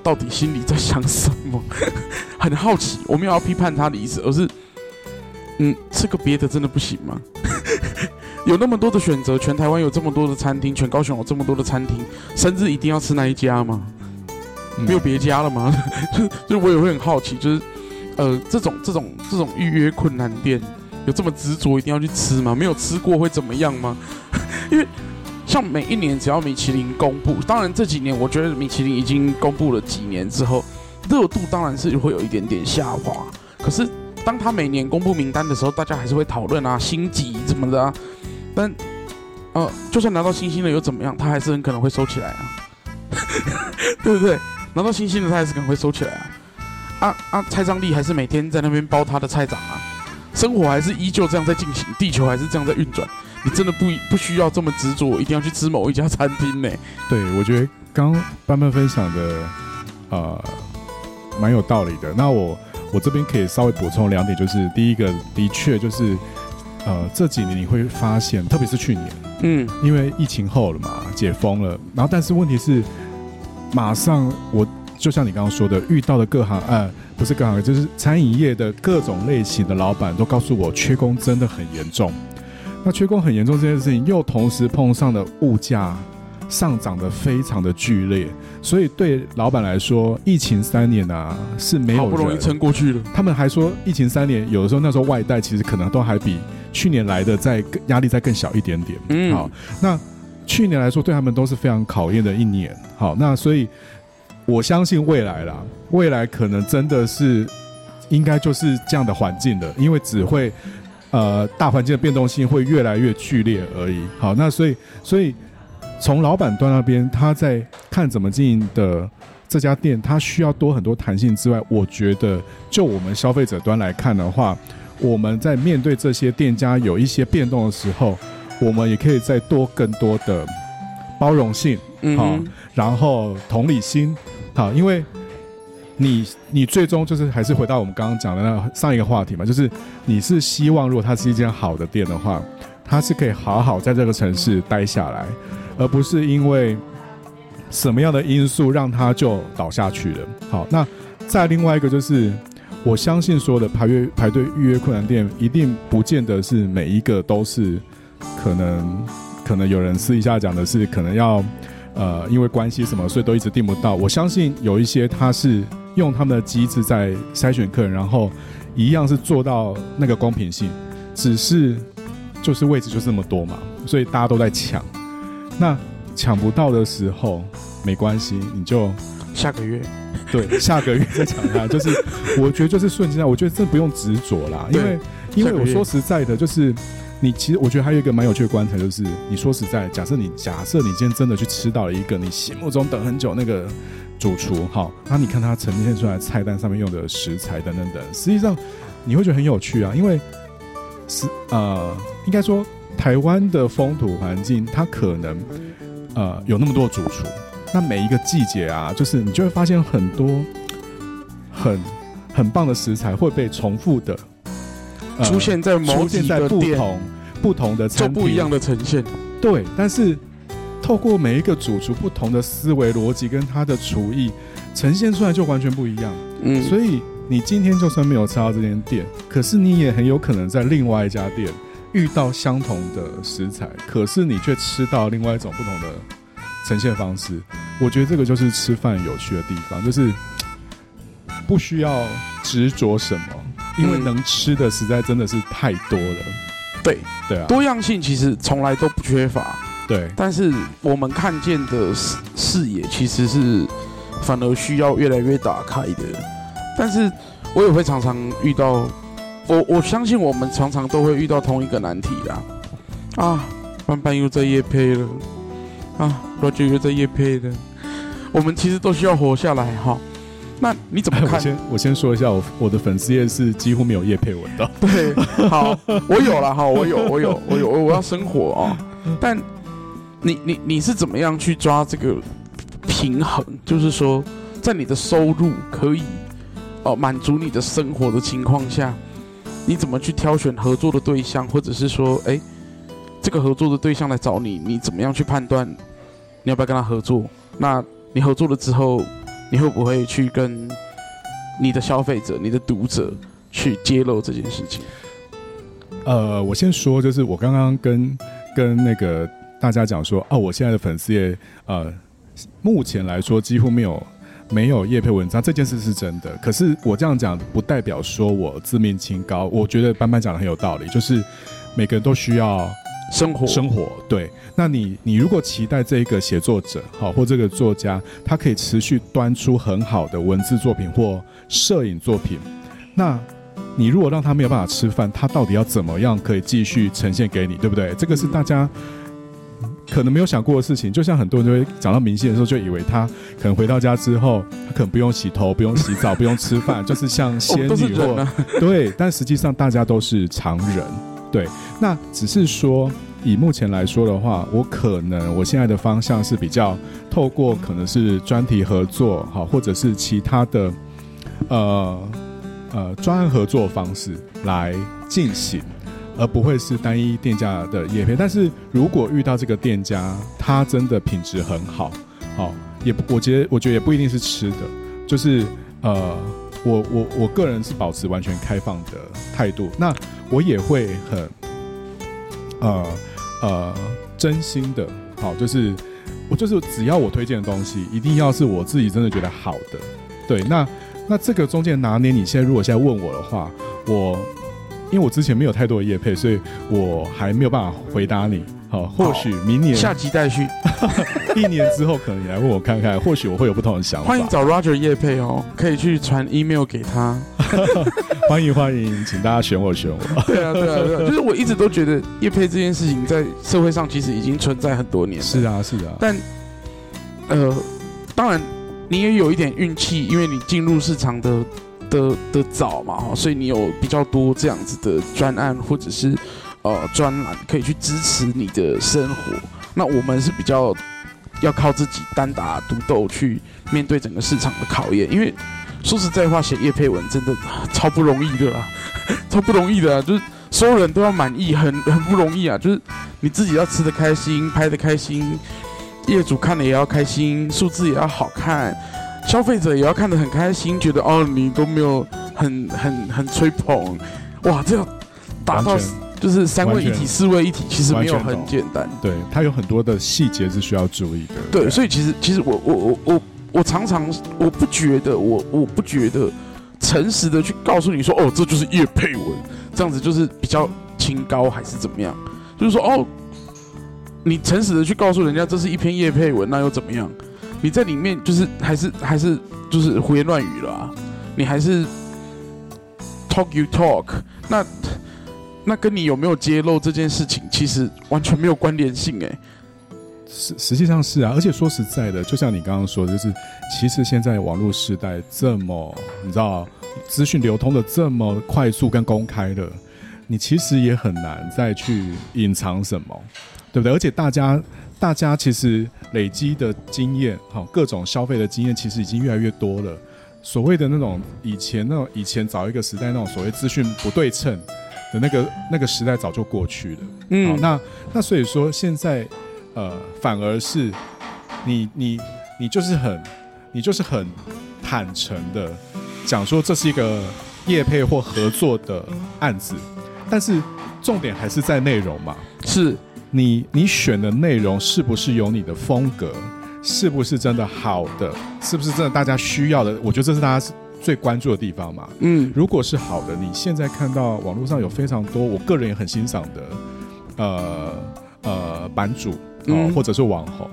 到底心里在想什么？*laughs* 很好奇。我没有要批判他的意思，而是，嗯，吃个别的真的不行吗？*laughs* 有那么多的选择，全台湾有这么多的餐厅，全高雄有这么多的餐厅，生日一定要吃那一家吗？没有别家了吗？*laughs* 就就我也会很好奇，就是呃，这种这种这种预约困难店，有这么执着一定要去吃吗？没有吃过会怎么样吗？因为像每一年只要米其林公布，当然这几年我觉得米其林已经公布了几年之后，热度当然是会有一点点下滑。可是当他每年公布名单的时候，大家还是会讨论啊，星级什么的啊。但呃，就算拿到星星的又怎么样？他还是很可能会收起来啊，*laughs* 对不对？拿到星星的他还是可能会收起来啊！啊啊！蔡张力还是每天在那边包他的菜长啊，生活还是依旧这样在进行，地球还是这样在运转。你真的不不需要这么执着，一定要去吃某一家餐厅呢？对，我觉得刚班班分享的呃蛮有道理的。那我我这边可以稍微补充两点，就是第一个，的确就是呃这几年你会发现，特别是去年，嗯，因为疫情后了嘛，解封了，然后但是问题是。马上，我就像你刚刚说的，遇到的各行，呃，不是各行，就是餐饮业的各种类型的老板都告诉我，缺工真的很严重。那缺工很严重这件事情，又同时碰上了物价上涨的非常的剧烈，所以对老板来说，疫情三年啊是没有，好不容易撑过去了。他们还说，疫情三年，有的时候那时候外带其实可能都还比去年来的再压力再更小一点点。嗯，好，那。去年来说，对他们都是非常考验的一年。好，那所以我相信未来啦，未来可能真的是应该就是这样的环境的，因为只会呃大环境的变动性会越来越剧烈而已。好，那所以所以从老板端那边，他在看怎么经营的这家店，他需要多很多弹性之外，我觉得就我们消费者端来看的话，我们在面对这些店家有一些变动的时候。我们也可以再多更多的包容性，好、嗯，然后同理心，好，因为你你最终就是还是回到我们刚刚讲的那上一个话题嘛，就是你是希望如果它是一间好的店的话，它是可以好好在这个城市待下来，而不是因为什么样的因素让它就倒下去了。好，那再另外一个就是，我相信所有的排约排队预约困难店，一定不见得是每一个都是。可能，可能有人私底下讲的是，可能要，呃，因为关系什么，所以都一直订不到。我相信有一些他是用他们的机制在筛选客人，然后一样是做到那个公平性，只是就是位置就这么多嘛，所以大家都在抢。那抢不到的时候没关系，你就下个月，对，下个月再抢它。就是我觉得就是顺其自然，我觉得这不用执着啦，因为因为我说实在的，就是。你其实我觉得还有一个蛮有趣的观察，就是你说实在，假设你假设你今天真的去吃到了一个你心目中等很久那个主厨，好，那你看他呈现出来菜单上面用的食材等等等，实际上你会觉得很有趣啊，因为是呃，应该说台湾的风土环境，它可能呃有那么多主厨，那每一个季节啊，就是你就会发现很多很很棒的食材会被重复的。出现在某几个不同不同的餐厅，不一样的呈现。对，但是透过每一个主厨不同的思维逻辑跟他的厨艺呈现出来就完全不一样。嗯，所以你今天就算没有吃到这间店，可是你也很有可能在另外一家店遇到相同的食材，可是你却吃到另外一种不同的呈现方式。我觉得这个就是吃饭有趣的地方，就是不需要执着什么。因为能吃的实在真的是太多了，对对啊，多样性其实从来都不缺乏，对。但是我们看见的视视野其实是反而需要越来越打开的。但是我也会常常遇到，我我相信我们常常都会遇到同一个难题啦。啊，班班又在夜配了，啊，Roger 又在夜配了，我们其实都需要活下来哈。那你怎么看？*laughs* 我先我先说一下，我我的粉丝页是几乎没有叶配文的。对，好，我有了哈，我有，我有，我有，我要生活啊、哦。但你你你是怎么样去抓这个平衡？就是说，在你的收入可以哦满足你的生活的情况下，你怎么去挑选合作的对象，或者是说，哎，这个合作的对象来找你，你怎么样去判断你要不要跟他合作？那你合作了之后，你会不会去跟你的消费者、你的读者去揭露这件事情？呃，我先说，就是我刚刚跟跟那个大家讲说，哦，我现在的粉丝页，呃，目前来说几乎没有没有叶配文章，这件事是真的。可是我这样讲，不代表说我自命清高。我觉得班班讲的很有道理，就是每个人都需要生活，生活。对，那你你如果期待这一个写作者，好，或这个作家，他可以持续端出很好的文字作品或摄影作品，那。你如果让他没有办法吃饭，他到底要怎么样可以继续呈现给你，对不对？这个是大家可能没有想过的事情。就像很多人就会讲到明星的时候，就以为他可能回到家之后，他可能不用洗头、不用洗澡、不用吃饭，就是像仙女或、*laughs* 对。但实际上大家都是常人，对。那只是说，以目前来说的话，我可能我现在的方向是比较透过可能是专题合作，好，或者是其他的，呃。呃，专案合作方式来进行，而不会是单一店家的叶片。但是如果遇到这个店家，他真的品质很好，好、也不，我觉得，我觉得也不一定是吃的，就是呃，我我我个人是保持完全开放的态度。那我也会很呃呃真心的，好、就是我就是只要我推荐的东西，一定要是我自己真的觉得好的，对，那。那这个中间拿捏，你现在如果现在问我的话，我因为我之前没有太多的业配，所以我还没有办法回答你。好，或许明年下集待续，*laughs* 一年之后可能你来问我看看，或许我会有不同的想法。欢迎找 Roger 叶配哦，可以去传 email 给他。*laughs* 欢迎欢迎，请大家选我选我。对啊对啊对啊，*laughs* 就是我一直都觉得叶配这件事情在社会上其实已经存在很多年。是啊是啊，但呃，当然。你也有一点运气，因为你进入市场的的的早嘛，所以你有比较多这样子的专案或者是呃专栏可以去支持你的生活。那我们是比较要靠自己单打独斗去面对整个市场的考验，因为说实在话，写业配文真的超不容易的啦，*laughs* 超不容易的，就是所有人都要满意，很很不容易啊，就是你自己要吃得开心，拍得开心。业主看了也要开心，数字也要好看，消费者也要看得很开心，觉得哦，你都没有很很很吹捧，哇，这样达到就是三位一体、四位一体，其实没有很简单。对，它有很多的细节是需要注意的。对，对所以其实其实我我我我我常常我不觉得我我不觉得诚实的去告诉你说哦，这就是叶佩文，这样子就是比较清高还是怎么样？就是说哦。你诚实的去告诉人家这是一篇叶佩文，那又怎么样？你在里面就是还是还是就是胡言乱语了啊？你还是 talk you talk，那那跟你有没有揭露这件事情，其实完全没有关联性哎。实实际上是啊，而且说实在的，就像你刚刚说的，就是其实现在网络时代这么，你知道资讯流通的这么快速跟公开的，你其实也很难再去隐藏什么。对不对？而且大家，大家其实累积的经验，好，各种消费的经验，其实已经越来越多了。所谓的那种以前那种以前早一个时代那种所谓资讯不对称的那个那个时代早就过去了。嗯，那那所以说现在，呃，反而是你你你就是很你就是很坦诚的讲说这是一个业配或合作的案子，但是重点还是在内容嘛，是。你你选的内容是不是有你的风格？是不是真的好的？是不是真的大家需要的？我觉得这是大家最关注的地方嘛。嗯，如果是好的，你现在看到网络上有非常多，我个人也很欣赏的，呃呃版主哦，或者是网红，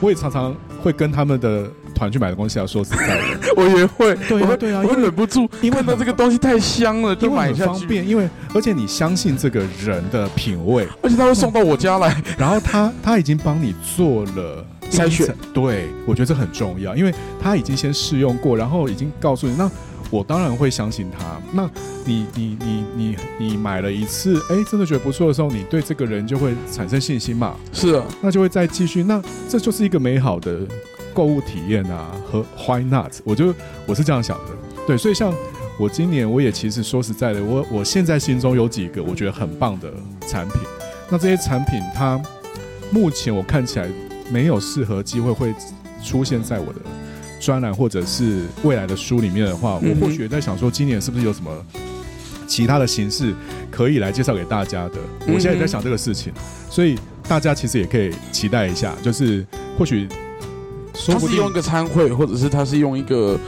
我也常常会跟他们的。团去买的东西要说实在的，*laughs* 我也会，对啊对啊，我忍不住，因为呢这个东西太香了，就买。方便，因为而且你相信这个人的品味，而且他会送到我家来，*laughs* 然后他他已经帮你做了筛选，对，我觉得这很重要，因为他已经先试用过，然后已经告诉你，那我当然会相信他。那你你你你你买了一次，哎，真的觉得不错的时候，你对这个人就会产生信心嘛？是啊，那就会再继续，那这就是一个美好的。购物体验啊，和 Why not？我就我是这样想的，对，所以像我今年我也其实说实在的，我我现在心中有几个我觉得很棒的产品。那这些产品它目前我看起来没有适合机会会出现在我的专栏或者是未来的书里面的话，我或许在想说，今年是不是有什么其他的形式可以来介绍给大家的？我现在也在想这个事情，所以大家其实也可以期待一下，就是或许。他是用一个餐会，或者是他是用一个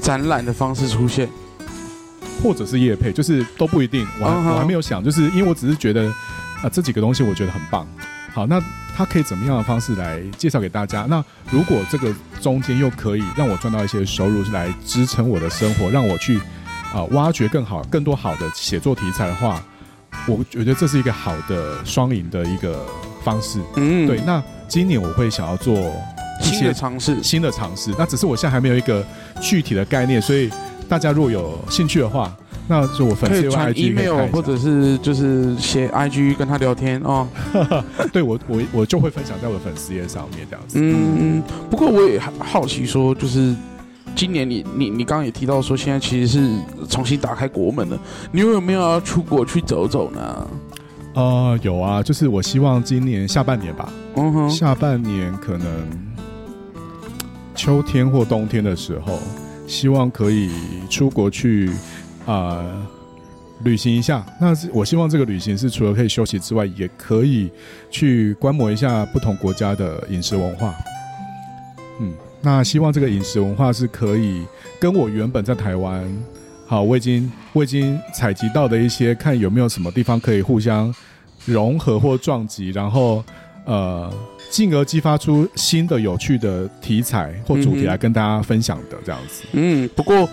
展览的方式出现，或者是业配，就是都不一定。我还、我还没有想，就是因为我只是觉得啊、这几个东西我觉得很棒。好，那他可以怎么样的方式来介绍给大家？那如果这个中间又可以让我赚到一些收入，来支撑我的生活，让我去啊、挖掘更好、更多好的写作题材的话，我我觉得这是一个好的双赢的一个方式。嗯，对。那今年我会想要做。新的尝试，新的尝试。那只是我现在还没有一个具体的概念，所以大家如果有兴趣的话，那就我粉丝传 email 或者是就是写 IG 跟他聊天哦。*laughs* 对我我我就会分享在我的粉丝页上面这样子。嗯，不过我也好奇说，就是今年你你你刚刚也提到说，现在其实是重新打开国门了，你有没有要出国去走走呢？呃，有啊，就是我希望今年下半年吧，嗯哼，下半年可能。秋天或冬天的时候，希望可以出国去啊、旅行一下。那我希望这个旅行是除了可以休息之外，也可以去观摩一下不同国家的饮食文化。嗯，那希望这个饮食文化是可以跟我原本在台湾，好，我已经我已经采集到的一些，看有没有什么地方可以互相融合或撞击，然后呃。进而激发出新的有趣的题材或主题来跟大家分享的这样子。嗯，不过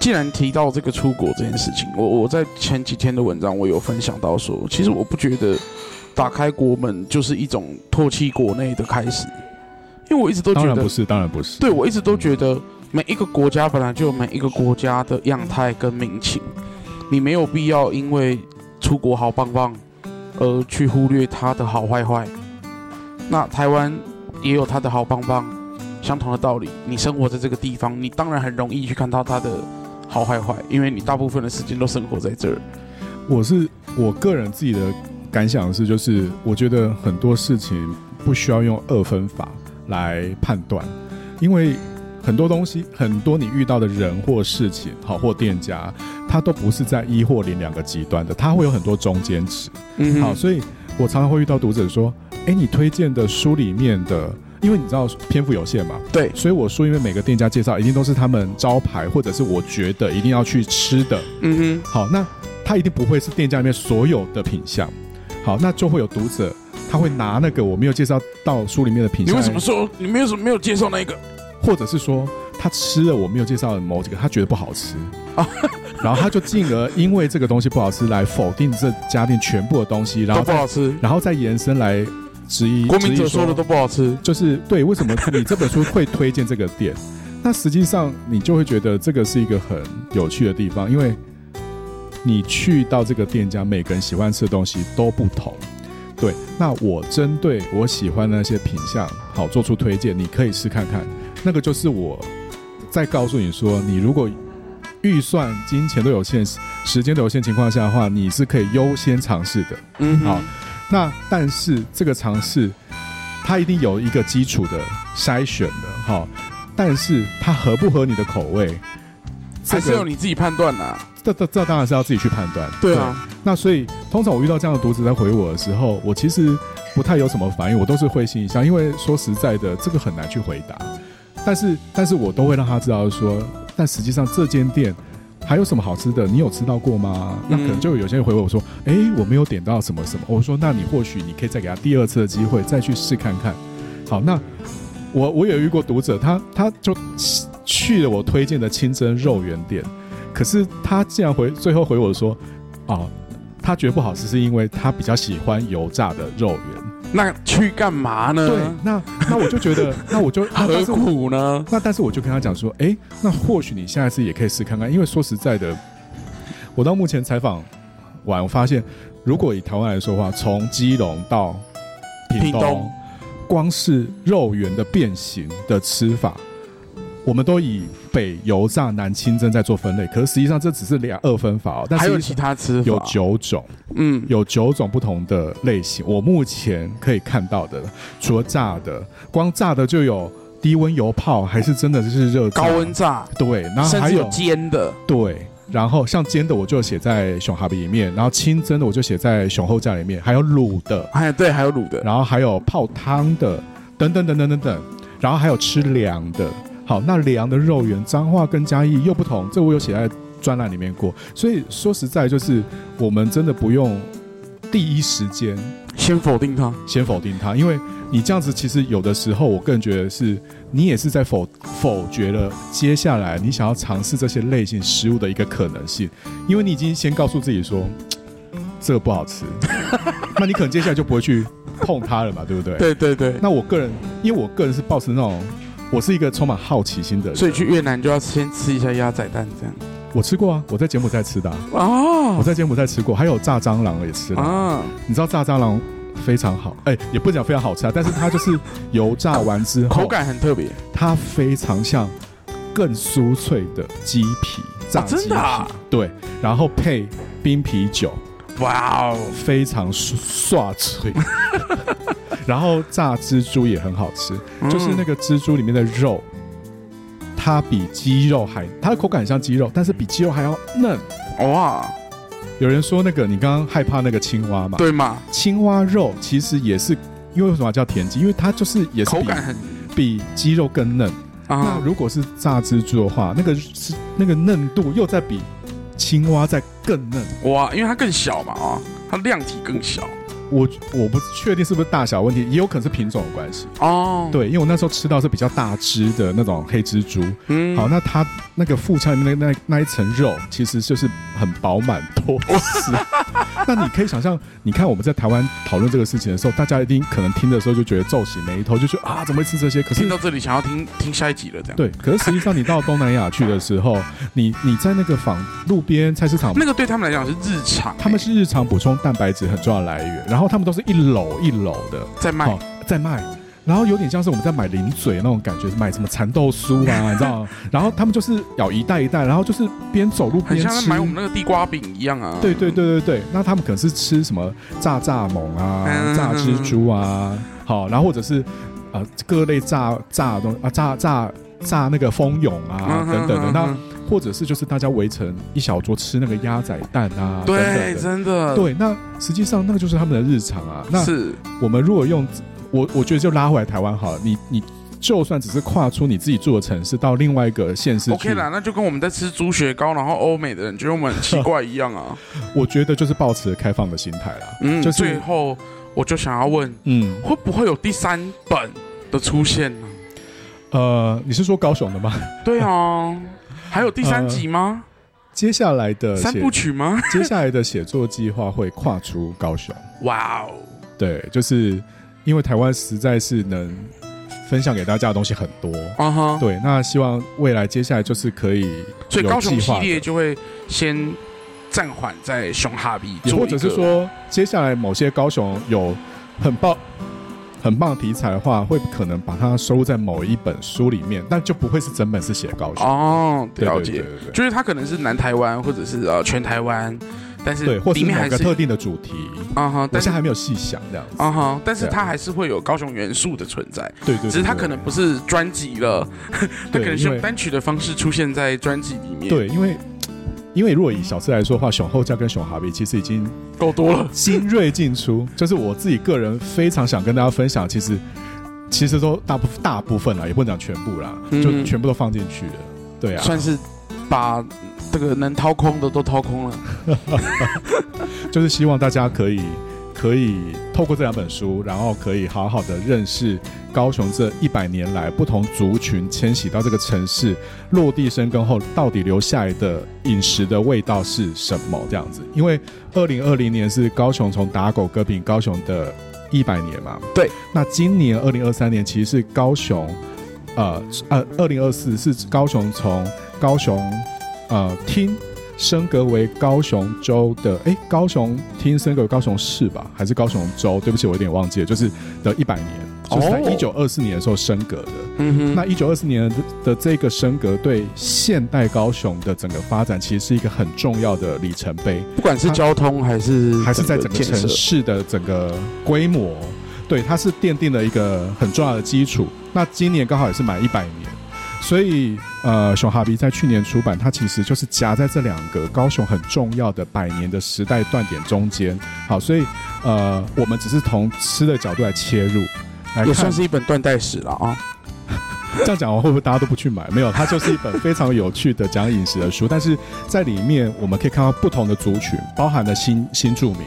既然提到这个出国这件事情，我我在前几天的文章我有分享到说，其实我不觉得打开国门就是一种唾弃国内的开始，因为我一直都觉得当然不是，当然不是。对，我一直都觉得每一个国家本来就有每一个国家的样态跟民情，你没有必要因为出国好棒棒而去忽略它的好坏坏。那台湾也有它的好棒棒，相同的道理。你生活在这个地方，你当然很容易去看到它的好坏坏，因为你大部分的时间都生活在这儿。我是我个人自己的感想是，就是我觉得很多事情不需要用二分法来判断，因为很多东西，很多你遇到的人或事情，好或店家，它都不是在一或零两个极端的，它会有很多中间值。嗯，好，所以我常常会遇到读者说。哎，你推荐的书里面的，因为你知道篇幅有限嘛，对，所以我说，因为每个店家介绍一定都是他们招牌，或者是我觉得一定要去吃的。嗯哼，好，那他一定不会是店家里面所有的品相。好，那就会有读者他会拿那个我没有介绍到书里面的品相。你为什么说你没有什么没有介绍那个？或者是说他吃了我没有介绍的某几个，他觉得不好吃啊，*laughs* 然后他就进而因为这个东西不好吃来否定这家店全部的东西，然后不好吃，然后再延伸来。质疑国民者说的都不好吃，就是对。为什么你这本书会推荐这个店？*laughs* 那实际上你就会觉得这个是一个很有趣的地方，因为你去到这个店家，每个人喜欢吃的东西都不同。对，那我针对我喜欢的那些品相，好做出推荐，你可以试看看。那个就是我在告诉你说，你如果预算、金钱都有限、时间都有限情况下的话，你是可以优先尝试的。嗯，好。那但是这个尝试，它一定有一个基础的筛选的哈。但是它合不合你的口味，这个、还是要你自己判断呐。这这这当然是要自己去判断。对啊对。那所以通常我遇到这样的读者在回我的时候，我其实不太有什么反应，我都是会心一笑，因为说实在的，这个很难去回答。但是但是我都会让他知道说，但实际上这间店。还有什么好吃的？你有吃到过吗？那可能就有些人回我说：“哎，我没有点到什么什么。”我说：“那你或许你可以再给他第二次的机会，再去试看看。”好，那我我有遇过读者，他他就去了我推荐的清蒸肉圆店，可是他竟然回最后回我说：“哦，他觉得不好吃，是因为他比较喜欢油炸的肉圆。”那去干嘛呢？对，那那我就觉得，*laughs* 那我就何苦呢？那但是我就跟他讲说，哎、欸，那或许你下一次也可以试看看，因为说实在的，我到目前采访完，我发现，如果以台湾来说的话，从基隆到屏东，屏东光是肉圆的变形的吃法，我们都以北油炸南清蒸在做分类，可是实际上这只是两二分法哦。但是还有其他吃法，有九种，嗯，有九种不同的类型。我目前可以看到的，除了炸的，光炸的就有低温油泡，还是真的就是热高温炸，对，然后还有煎的，对，然后像煎的我就写在熊哈比里面，然后清蒸的我就写在熊后架里面，还有卤的，还有对，还有卤的，然后还有泡汤的，等等等等等等，然后还有吃凉的。好，那凉的肉圆，彰化跟嘉义又不同，这我有写在专栏里面过。所以说实在就是，我们真的不用第一时间先否定它，先否定它，因为你这样子其实有的时候，我个人觉得是你也是在否否决了接下来你想要尝试这些类型食物的一个可能性，因为你已经先告诉自己说这个不好吃，*laughs* 那你可能接下来就不会去碰它了嘛，对不对？对对对。那我个人，因为我个人是抱持那种。我是一个充满好奇心的人，所以去越南就要先吃一下鸭仔蛋，这样。我吃过啊，我在柬埔寨吃的啊。哦，我在柬埔寨吃过，还有炸蟑螂也吃了啊。你知道炸蟑螂非常好，哎，也不讲非常好吃啊，但是它就是油炸完之后，口感很特别，它非常像更酥脆的鸡皮，炸鸡皮，真的啊？对，然后配冰啤酒，哇哦，非常爽脆。*laughs* 然后炸蜘蛛也很好吃，嗯、就是那个蜘蛛里面的肉，它比鸡肉还，它的口感很像鸡肉，但是比鸡肉还要嫩。哇！有人说那个你刚刚害怕那个青蛙嘛？对嘛？青蛙肉其实也是，因为为什么叫田鸡？因为它就是也是口感很比鸡肉更嫩。啊、那如果是炸蜘蛛的话，那个是那个嫩度又在比青蛙在更嫩。哇！因为它更小嘛，啊，它量体更小。我我不确定是不是大小问题，也有可能是品种的关系哦。对，因为我那时候吃到是比较大只的那种黑蜘蛛。嗯，好，那它那个腹腔里面那那那一层肉，其实就是很饱满多汁。*laughs* 那你可以想象，你看我们在台湾讨论这个事情的时候，大家一定可能听的时候就觉得皱起眉头，就说啊，怎么会吃这些？可是听到这里想要听听下一集了，这样。对，可是实际上你到东南亚去的时候，你你在那个坊路边菜市场，那个对他们来讲是日常，他们是日常补充蛋白质很重要的来源，然后。然后他们都是一篓一篓的在卖，在卖，然后有点像是我们在买零嘴那种感觉，买什么蚕豆酥啊，*laughs* 你知道吗？然后他们就是咬一袋一袋，然后就是边走路边吃，像买我们那个地瓜饼一样啊。对对对对对，那他们可能是吃什么炸炸蜢啊、炸蜘蛛啊，好，然后或者是呃各类炸炸东啊炸炸炸那个蜂蛹啊等等的那。或者是就是大家围成一小桌吃那个鸭仔蛋啊，对，等等的真的，对，那实际上那个就是他们的日常啊。那是我们如果用我，我觉得就拉回来台湾好了。你你就算只是跨出你自己住的城市到另外一个县市，OK 啦，那就跟我们在吃猪血糕，然后欧美的人觉得我们很奇怪一样啊。*laughs* 我觉得就是抱持开放的心态啦。嗯，就是最后我就想要问，嗯，会不会有第三本的出现呢？呃，你是说高雄的吗？对啊。*laughs* 还有第三集吗？呃、接下来的三部曲吗？接下来的写作计划会跨出高雄。哇哦！对，就是因为台湾实在是能分享给大家的东西很多。啊哈。对，那希望未来接下来就是可以，所以高雄系列就会先暂缓在熊哈比，也或者是说，接下来某些高雄有很棒。很棒的题材的话，会可能把它收录在某一本书里面，但就不会是整本是写高雄哦。了解，就是它可能是南台湾或者是呃全台湾，但是对，或是某个特定的主题啊哈。但是还没有细想这样子啊哈，但是它还是会有高雄元素的存在。对对，只是它可能不是专辑了，*laughs* 它可能是用单曲的方式出现在专辑里面。对，因为。因为如果以小吃来说的话，熊后架跟熊哈比其实已经够多了，精锐进出。就是我自己个人非常想跟大家分享，其实其实都大部大部分啦，也不能讲全部啦，嗯、就全部都放进去了。对啊，算是把这个能掏空的都掏空了。*laughs* 就是希望大家可以。可以透过这两本书，然后可以好好的认识高雄这一百年来不同族群迁徙到这个城市落地生根后，到底留下来的饮食的味道是什么？这样子，因为二零二零年是高雄从打狗割饼高雄的一百年嘛。对。那今年二零二三年其实是高雄，呃呃，二零二四是高雄从高雄呃听。升格为高雄州的，哎，高雄听升格为高雄市吧，还是高雄州？对不起，我有点忘记了，就是的一百年。就是在一九二四年的时候升格的。嗯哼，那一九二四年的的这个升格，对现代高雄的整个发展，其实是一个很重要的里程碑。不管是交通还是还是在整个城市的整个规模，对，它是奠定了一个很重要的基础。那今年刚好也是满一百年。所以，呃，熊哈比在去年出版，它其实就是夹在这两个高雄很重要的百年的时代断点中间。好，所以，呃，我们只是从吃的角度来切入，来也算是一本断代史了啊。*laughs* 这样讲完会不会大家都不去买？没有，它就是一本非常有趣的讲饮食的书。但是在里面，我们可以看到不同的族群，包含了新新住民。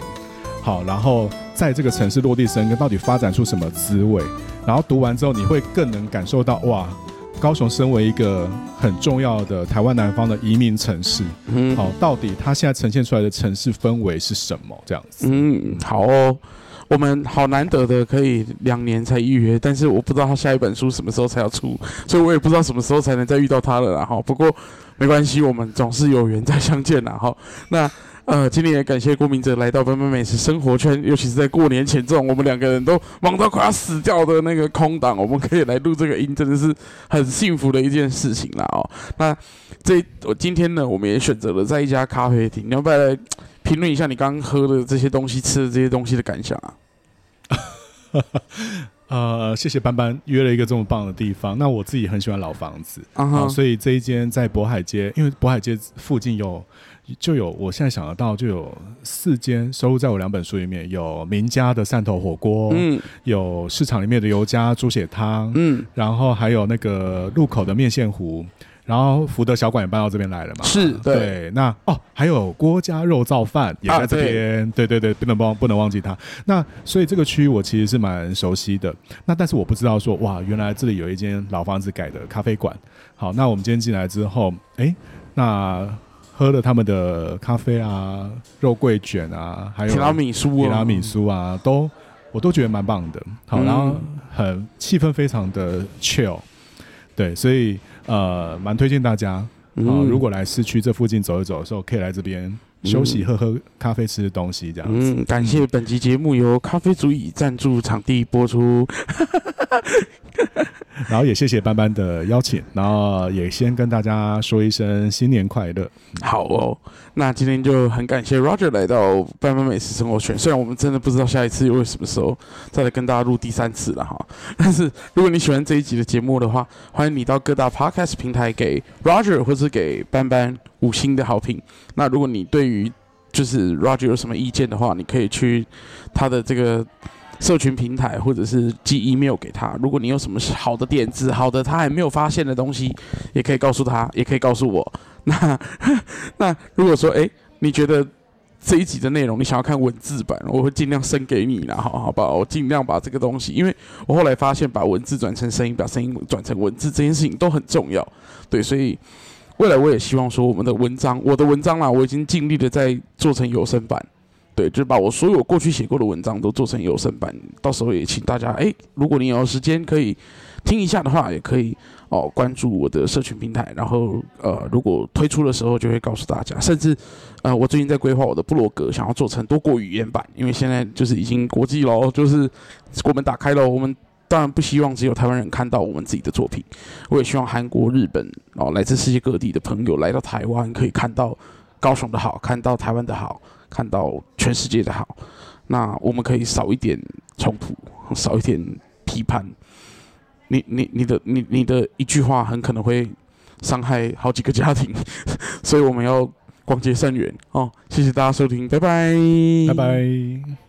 好，然后在这个城市落地生根，到底发展出什么滋味？然后读完之后，你会更能感受到哇。高雄身为一个很重要的台湾南方的移民城市，嗯，好，到底它现在呈现出来的城市氛围是什么？这样子，嗯，好哦，我们好难得的可以两年才预约，但是我不知道他下一本书什么时候才要出，所以我也不知道什么时候才能再遇到他了啦。哈，不过没关系，我们总是有缘再相见啦。哈，那。*laughs* 呃，今天也感谢郭明哲来到斑斑美食生活圈，尤其是在过年前这种我们两个人都忙到快要死掉的那个空档，我们可以来录这个音，真的是很幸福的一件事情啦哦。那这我今天呢，我们也选择了在一家咖啡厅，你要不要来评论一下你刚刚喝的这些东西、吃的这些东西的感想啊？*laughs* 呃，谢谢班班约了一个这么棒的地方。那我自己很喜欢老房子啊，uh huh. 所以这一间在渤海街，因为渤海街附近有。就有，我现在想得到就有四间收录在我两本书里面，有名家的汕头火锅，嗯，有市场里面的尤家猪血汤，嗯，然后还有那个路口的面线糊，然后福德小馆也搬到这边来了嘛，是对，对，那哦，还有郭家肉燥饭也在这边，啊、对，对对对，不能忘不能忘记它。那所以这个区域我其实是蛮熟悉的，那但是我不知道说哇，原来这里有一间老房子改的咖啡馆。好，那我们今天进来之后，哎，那。喝了他们的咖啡啊，肉桂卷啊，还有提拉米苏、提拉米苏啊，都我都觉得蛮棒的。好，然后很气氛非常的 chill，对，所以呃，蛮推荐大家啊，如果来市区这附近走一走的时候，可以来这边休息、喝喝咖啡、吃东西这样子。嗯，感谢本集节目由咖啡足以赞助场地播出。然后也谢谢班班的邀请，然后也先跟大家说一声新年快乐。好哦，那今天就很感谢 Roger 来到班班美食生活圈。虽然我们真的不知道下一次又会什么时候再来跟大家录第三次了哈，但是如果你喜欢这一集的节目的话，欢迎你到各大 Podcast 平台给 Roger 或是给班班五星的好评。那如果你对于就是 Roger 有什么意见的话，你可以去他的这个。社群平台，或者是寄 email 给他。如果你有什么好的点子，好的他还没有发现的东西，也可以告诉他，也可以告诉我。那那如果说，哎、你觉得这一集的内容你想要看文字版，我会尽量生给你啦，好好吧？我尽量把这个东西，因为我后来发现，把文字转成声音，把声音转成文字，这件事情都很重要。对，所以未来我也希望说，我们的文章，我的文章啦，我已经尽力的在做成有声版。对，就是把我所有过去写过的文章都做成有声版，到时候也请大家，哎，如果你有时间可以听一下的话，也可以哦关注我的社群平台，然后呃，如果推出的时候就会告诉大家，甚至呃，我最近在规划我的部落格，想要做成多国语言版，因为现在就是已经国际喽，就是国门打开了，我们当然不希望只有台湾人看到我们自己的作品，我也希望韩国、日本哦，来自世界各地的朋友来到台湾，可以看到高雄的好，看到台湾的好。看到全世界的好，那我们可以少一点冲突，少一点批判。你你你的你你的一句话很可能会伤害好几个家庭，*laughs* 所以我们要广结善缘哦。谢谢大家收听，拜拜，拜拜。